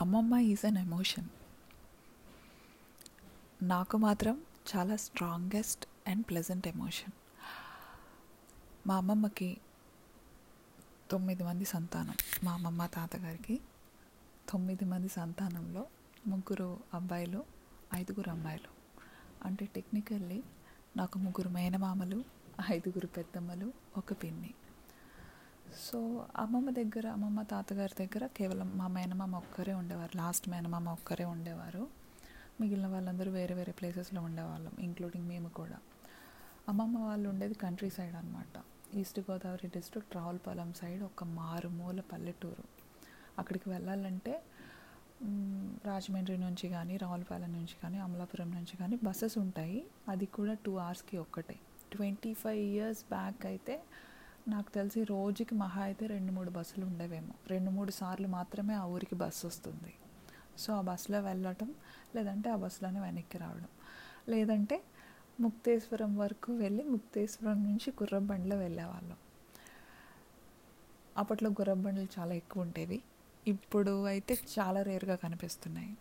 అమ్మమ్మ is an emotion నాకు మాత్రం చాలా స్ట్రాంగెస్ట్ అండ్ ప్లెజెంట్ ఎమోషన్ మా అమ్మమ్మకి తొమ్మిది మంది సంతానం. మా అమ్మమ్మ తాతగారికి తొమ్మిది మంది సంతానంలో ముగ్గురు అబ్బాయిలు ఐదుగురు అమ్మాయిలు. అంటే టెక్నికల్లీ నాకు ముగ్గురు మేనమామలు ఐదుగురు పెద్దమ్మలు ఒక పిన్ని. సో అమ్మమ్మ దగ్గర అమ్మమ్మ తాతగారి దగ్గర కేవలం మా మేనమామ ఒక్కరే ఉండేవారు. లాస్ట్ మేనమామ ఒక్కరే ఉండేవారు. మిగిలిన వాళ్ళందరూ వేరే వేరే ప్లేసెస్లో ఉండేవాళ్ళం ఇంక్లూడింగ్ మేము కూడా. అమ్మమ్మ వాళ్ళు ఉండేది కంట్రీ సైడ్ అనమాట east Godavari district Ravulapalem side ఒక మారుమూల పల్లెటూరు. అక్కడికి వెళ్ళాలంటే రాజమండ్రి నుంచి కానీ రావులపాలెం నుంచి కానీ అమలాపురం నుంచి కానీ బస్సెస్ ఉంటాయి. అది కూడా టూ అవర్స్కి ఒక్కటే. ట్వంటీ ఫైవ్ ఇయర్స్ బ్యాక్ అయితే నాకు తెలిసి రోజుకి మహా అయితే రెండు మూడు బస్సులు ఉండేవేమో. రెండు మూడు సార్లు మాత్రమే ఆ ఊరికి బస్సు వస్తుంది. సో ఆ బస్సులో వెళ్ళటం లేదంటే ఆ బస్సులోనే వెనక్కి రావడం. లేదంటే ముక్తేశ్వరం వరకు వెళ్ళి ముక్తేశ్వరం నుంచి గుర్రబండిలో వెళ్ళేవాళ్ళం. అప్పట్లో గుర్రబండ్లు చాలా ఎక్కువ ఉండేవి. ఇప్పుడు అయితే చాలా రేర్గా కనిపిస్తున్నాయి.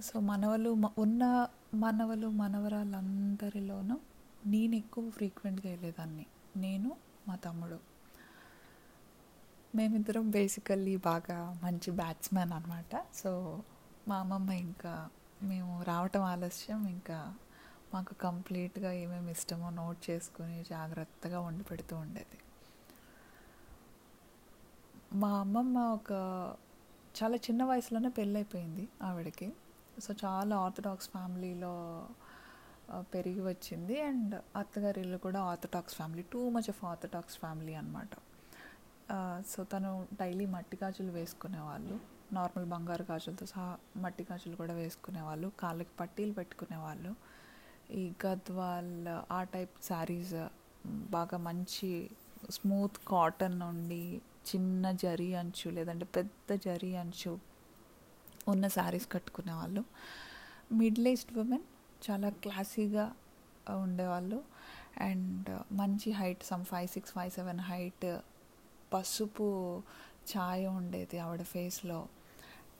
సో మనవలు ఉన్న మనవలు మనవరాలందరిలోనూ నేను ఎక్కువ ఫ్రీక్వెంట్గా వెళ్ళేదాన్ని నేను మా తమ్ముడు. మేమిద్దరం బేసికల్లీ బాగా మంచి బ్యాట్స్మెన్ అనమాట సో మా అమ్మమ్మ ఇంకా మేము రావటం ఆలస్యం. ఇంకా మాకు కంప్లీట్గా ఏమేమి ఇష్టమో నోట్ చేసుకుని జాగ్రత్తగా వండి పెడుతూ ఉండేది. మా అమ్మమ్మ ఒక చాలా చిన్న వయసులోనే పెళ్ళైపోయింది ఆవిడకి. సో చాలా ఆర్థడాక్స్ ఫ్యామిలీలో పెరిగి వచ్చింది. అండ్ అత్తగారి ఇల్లు కూడా orthodox family too much of orthodox family అనమాట సో తను డైలీ మట్టి గాజులు వేసుకునేవాళ్ళు. నార్మల్ బంగారు గాజులతో సహా మట్టి గాజులు కూడా వేసుకునేవాళ్ళు. కాళ్ళకి పట్టీలు పెట్టుకునేవాళ్ళు. ఈ గద్వాల్ ఆ టైప్ శారీస్ బాగా మంచి స్మూత్ కాటన్ నుండి చిన్న జరీ అంచు లేదంటే పెద్ద జరీ అంచు ఉన్న శారీస్ కట్టుకునేవాళ్ళు. మిడిల్ ఏజ్డ్ ఉమెన్ చాలా క్లాసీగా ఉండేవాళ్ళు. అండ్ మంచి height some five six five seven height పసుపు ఛాయ ఉండేది ఆవిడ ఫేస్లో.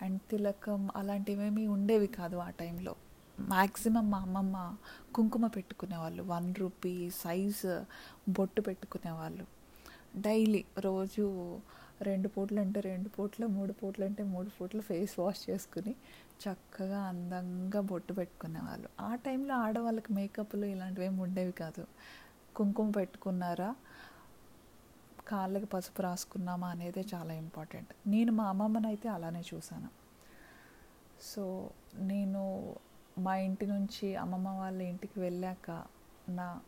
అండ్ తిలకం అలాంటివేమీ ఉండేవి కాదు ఆ టైంలో. మ్యాక్సిమం మా అమ్మమ్మ కుంకుమ పెట్టుకునేవాళ్ళు. వన్ రూపీ సైజ్ బొట్టు పెట్టుకునేవాళ్ళు. డైలీ రోజు రెండు పూట్లు అంటే రెండు పూట్లు మూడు పూట్లు అంటే మూడు పూట్లు ఫేస్ వాష్ చేసుకుని చక్కగా అందంగా బొట్టు పెట్టుకునేవాళ్ళు. ఆ టైంలో ఆడవాళ్ళకి మేకప్లు ఇలాంటివి ఏమి ఉండేవి కాదు. కుంకుమ పెట్టుకున్నారా? కాళ్ళకి పసుపు రాసుకున్నామా అనేది చాలా ఇంపార్టెంట్. నేను మా అమ్మమ్మని అయితే అలానే చూశాను. సో నేను మా ఇంటి నుంచి అమ్మమ్మ వాళ్ళ ఇంటికి వెళ్ళాక నా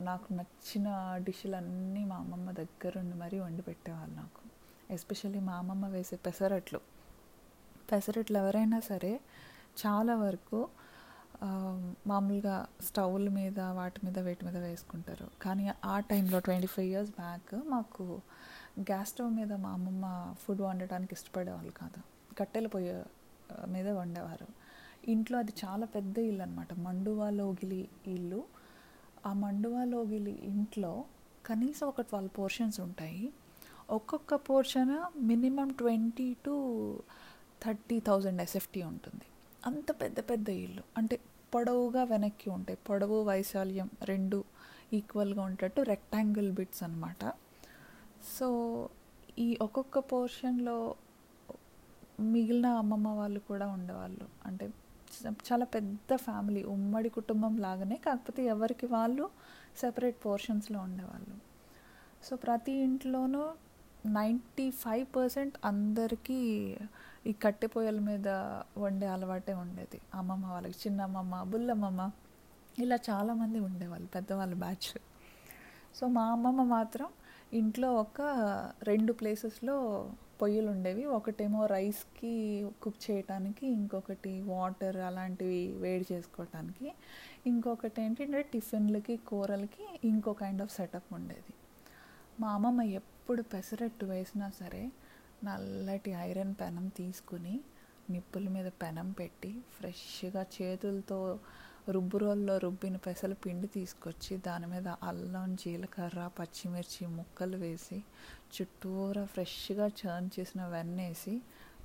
నాకు నచ్చిన డిష్లన్నీ మా అమ్మమ్మ దగ్గరుండి మరీ వండి పెట్టేవాళ్ళు నాకు. ఎస్పెషల్లీ మా అమ్మమ్మ వేసే పెసరట్లు. పెసరట్లు ఎవరైనా సరే చాలా వరకు మామూలుగా స్టవ్ల మీద వాటి మీద వేటి మీద వేసుకుంటారు. కానీ ఆ టైంలో ట్వంటీ ఫైవ్ ఇయర్స్ బ్యాక్ మాకు గ్యాస్ స్టవ్ మీద మా అమ్మమ్మ ఫుడ్ వండటానికి ఇష్టపడేవాళ్ళు కాదు. కట్టెల పొయ్యి మీద వండేవారు. ఇంట్లో అది చాలా పెద్ద ఇల్లు అనమాట మండువా లోగిలి ఇల్లు. ఆ మండువా లోగిలి ఇంట్లో కనీసం ఒక ట్వెల్వ్ పోర్షన్స్ ఉంటాయి. ఒక్కొక్క portion minimum twenty to thirty thousand SFT ఉంటుంది. అంత పెద్ద పెద్ద ఇల్లు. అంటే పొడవుగా వెనక్కి ఉంటాయి. పొడవు వైశాల్యం రెండు ఈక్వల్గా ఉండేటట్టు రెక్టాంగిల్ బిట్స్ అనమాట సో ఈ ఒక్కొక్క పోర్షన్లో మిగిలిన అమ్మమ్మ వాళ్ళు కూడా ఉండేవాళ్ళు. అంటే చాలా పెద్ద ఫ్యామిలీ ఉమ్మడి కుటుంబం లాగానే కాకపోతే ఎవరికి వాళ్ళు సెపరేట్ పోర్షన్స్లో ఉండేవాళ్ళు. సో ప్రతి ఇంట్లోనూ నైంటీ ఫైవ్ పర్సెంట్ అందరికీ ఈ కట్టె పొయ్యల మీద వండే అలవాటే ఉండేది. అమ్మమ్మ వాళ్ళకి చిన్నమ్మమ్మ బుల్లమ్మమ్మ ఇలా చాలామంది ఉండేవాళ్ళు పెద్దవాళ్ళ బ్యాచ్ సో మా అమ్మమ్మ మాత్రం ఇంట్లో ఒక రెండు ప్లేసెస్లో పొయ్యిలు ఉండేవి. ఒకటేమో రైస్కి కుక్ చేయటానికి ఇంకొకటి వాటర్ అలాంటివి వేడి చేసుకోవటానికి ఇంకొకటి ఏంటంటే టిఫిన్లకి కూరలకి ఇంకో కైండ్ ఆఫ్ సెటప్ ఉండేది. మా అమ్మమ్మ ఎప్పుడు పెసరట్టు వేసినా సరే నల్లటి ఐరన్ పెనం తీసుకుని నిప్పుల మీద పెనం పెట్టి ఫ్రెష్గా చేతులతో రుబ్బురోల్లో రుబ్బిన పెసల పిండి తీసుకొచ్చి దాని మీద అల్లం జీలకర్ర పచ్చిమిర్చి ముక్కలు వేసి చుట్టూరా ఫ్రెష్గా చర్న్ చేసిన వెన్నేసి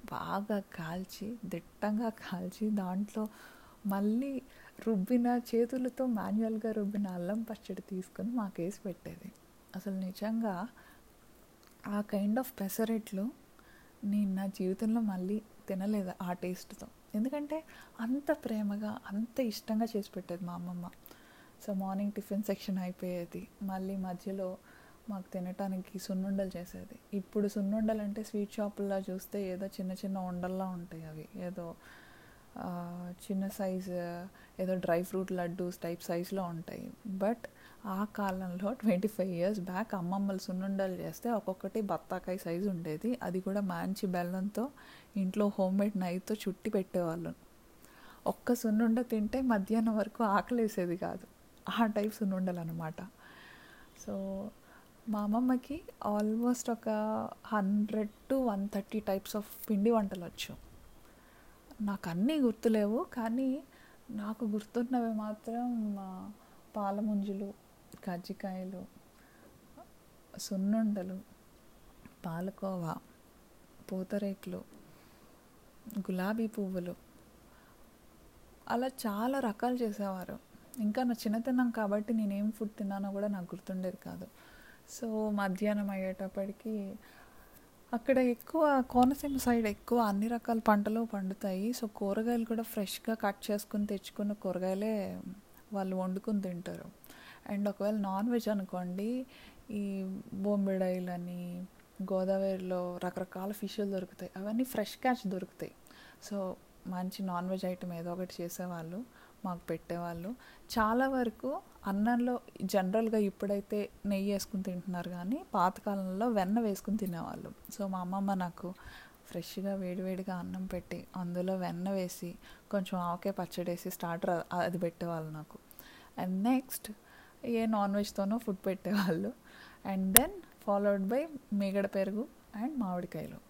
బాగా కాల్చి దిట్టంగా కాల్చి దాంట్లో మళ్ళీ రుబ్బిన చేతులతో మాన్యువల్గా రుబ్బిన అల్లం పచ్చడి తీసుకొని మాకు వేసి పెట్టేది. అసలు నిజంగా ఆ కైండ్ ఆఫ్ పెసరెట్లు నేను నా జీవితంలో మళ్ళీ తినలేదు ఆ టేస్ట్తో ఎందుకంటే అంత ప్రేమగా అంత ఇష్టంగా చేసి పెట్టేది మా అమ్మమ్మ. సో మార్నింగ్ టిఫిన్ సెక్షన్ అయిపోయేది. మళ్ళీ మధ్యలో మాకు తినటానికి సున్నుండలు చేసేది. ఇప్పుడు సున్నుండలు అంటే స్వీట్ షాపుల్లో చూస్తే ఏదో చిన్న చిన్న ఉండల్లా ఉంటాయి అవి. ఏదో చిన్న సైజ్ ఏదో డ్రై ఫ్రూట్ లడ్డూస్ టైప్ సైజులో ఉంటాయి. బట్ ఆ కాలంలో ట్వంటీ ఫైవ్ ఇయర్స్ బ్యాక్ అమ్మమ్మలు సున్నుండలు చేస్తే ఒక్కొక్కటి బత్తాకాయ సైజు ఉండేది. అది కూడా మంచి బెల్లంతో ఇంట్లో హోమ్ మేడ్ నైతో చుట్టి పెట్టేవాళ్ళు. ఒక్క సున్నుండ తింటే మధ్యాహ్నం వరకు ఆకలి వేసేది కాదు. ఆ టైప్ సున్నుండలు అనమాట సో మా అమ్మమ్మకి ఆల్మోస్ట్ ఒక hundred to one thirty types of పిండి వంటలు వచ్చు. నాకు అన్నీ గుర్తులేవు కానీ నాకు గుర్తున్నవి మాత్రం పాలముంజులు కజ్జికాయలు సున్నుండలు పాలకోవా పూతరేకులు గులాబీ పువ్వులు. అలా చాలా రకాలు చేసేవారు. ఇంకా నా చిన్నతనం కాబట్టి నేనేం ఫుడ్ తిన్నానో కూడా నాకు గుర్తుండేది కాదు. సో మధ్యాహ్నం అయ్యేటప్పటికి అక్కడ ఎక్కువ కోనసీమ సైడ్ ఎక్కువ అన్ని రకాల పంటలు పండుతాయి. సో కూరగాయలు కూడా ఫ్రెష్గా కట్ చేసుకుని తెచ్చుకున్న కూరగాయలే వాళ్ళు వండుకుని తింటారు. అండ్ ఒకవేళ నాన్ వెజ్ అనుకోండి ఈ బొంబిడాయిలని గోదావరిలో రకరకాల ఫిష్లు దొరుకుతాయి. అవన్నీ ఫ్రెష్ క్యాచ్ దొరుకుతాయి. సో మంచి నాన్ వెజ్ ఐటమ్ ఏదో ఒకటి చేసేవాళ్ళు మాకు పెట్టేవాళ్ళు. చాలా వరకు అన్నంలో జనరల్గా ఇప్పుడైతే నెయ్యి వేసుకుని తింటున్నారు కానీ పాతకాలంలో వెన్న వేసుకుని తినేవాళ్ళు. సో మా అమ్మమ్మ నాకు ఫ్రెష్గా వేడివేడిగా అన్నం పెట్టి అందులో వెన్న వేసి కొంచెం ఆవకాయ పచ్చడి వేసి స్టార్టర్ అది పెట్టేవాళ్ళు నాకు. అండ్ నెక్స్ట్ ఏ నాన్ వెజ్తోనో ఫుడ్ పెట్టేవాళ్ళు. అండ్ దెన్ ఫాలోడ్ బై మేగడ పెరుగు అండ్ మామిడికాయలు.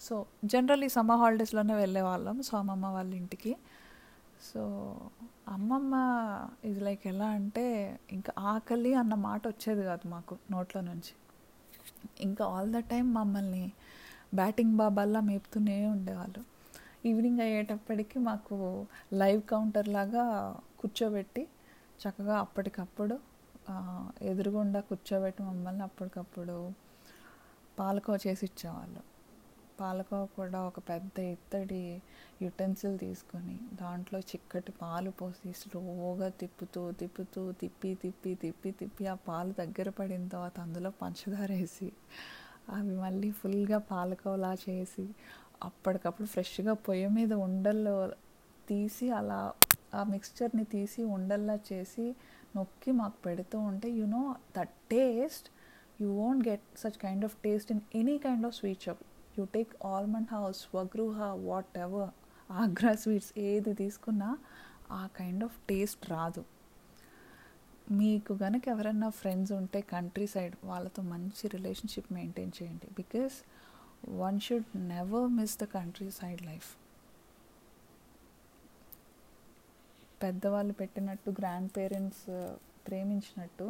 సో జనరల్లీ సమ్మర్ హాలిడేస్లోనే వెళ్ళేవాళ్ళం సో అమ్మమ్మ వాళ్ళ ఇంటికి. సో అమ్మమ్మ ఇది లైక్ ఎలా అంటే ఇంకా ఆకలి అన్న మాట వచ్చేది కాదు మాకు నోట్లో నుంచి. ఇంకా ఆల్ ద టైం మమ్మల్ని బ్యాటింగ్ బాబాల్లా మేపుతూనే ఉండేవాళ్ళు. ఈవినింగ్ అయ్యేటప్పటికి మాకు లైవ్ కౌంటర్ లాగా కూర్చోబెట్టి చక్కగా అప్పటికప్పుడు ఎదురుగుండా కూర్చోబెట్టి మమ్మల్ని అప్పటికప్పుడు పాలకో చేసి ఇచ్చేవాళ్ళు. పాలకో కూడా ఒక పెద్ద ఇత్తడి యుటెన్సిల్ తీసుకొని దాంట్లో చిక్కటి పాలు పోసి స్లోగా తిప్పుతూ తిప్పుతూ తిప్పి తిప్పి తిప్పి తిప్పి ఆ పాలు దగ్గర పడిన తర్వాత అందులో పంచదార వేసి అవి మళ్ళీ ఫుల్గా పాలకోవలా చేసి అప్పటికప్పుడు ఫ్రెష్గా పొయ్యి మీద ఉండల్లో తీసి అలా ఆ మిక్స్చర్ని తీసి ఉండల్లా చేసి నొక్కి మాకు పెడుతూ ఉంటే you know that taste you won't get such kind of taste in any kind of sweet shop you take almond house Swagruha whatever Agra sweets ఏది తీసుకున్నా ఆ కైండ్ ఆఫ్ టేస్ట్ రాదు. మీకు కనుక ఎవరైనా ఫ్రెండ్స్ ఉంటే కంట్రీ సైడ్ వాళ్ళతో మంచి రిలేషన్షిప్ మెయింటైన్ చేయండి. Because one should never miss the country side life పెద్దవాళ్ళు పెట్టినట్టు గ్రాండ్ పేరెంట్స్ ప్రేమించినట్టు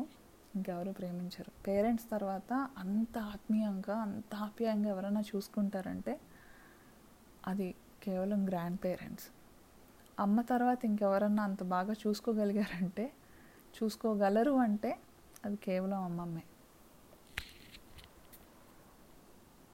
ఇంకెవరు ప్రేమించరు. పేరెంట్స్ తర్వాత అంత ఆత్మీయంగా అంత ఆప్యాయంగా ఎవరైనా చూసుకుంటారంటే అది కేవలం గ్రాండ్ పేరెంట్స్ అమ్మ తర్వాత ఇంకెవరన్నా అంత బాగా చూసుకోగలిగారంటే చూసుకోగలరు అంటే అది కేవలం అమ్మమ్మే.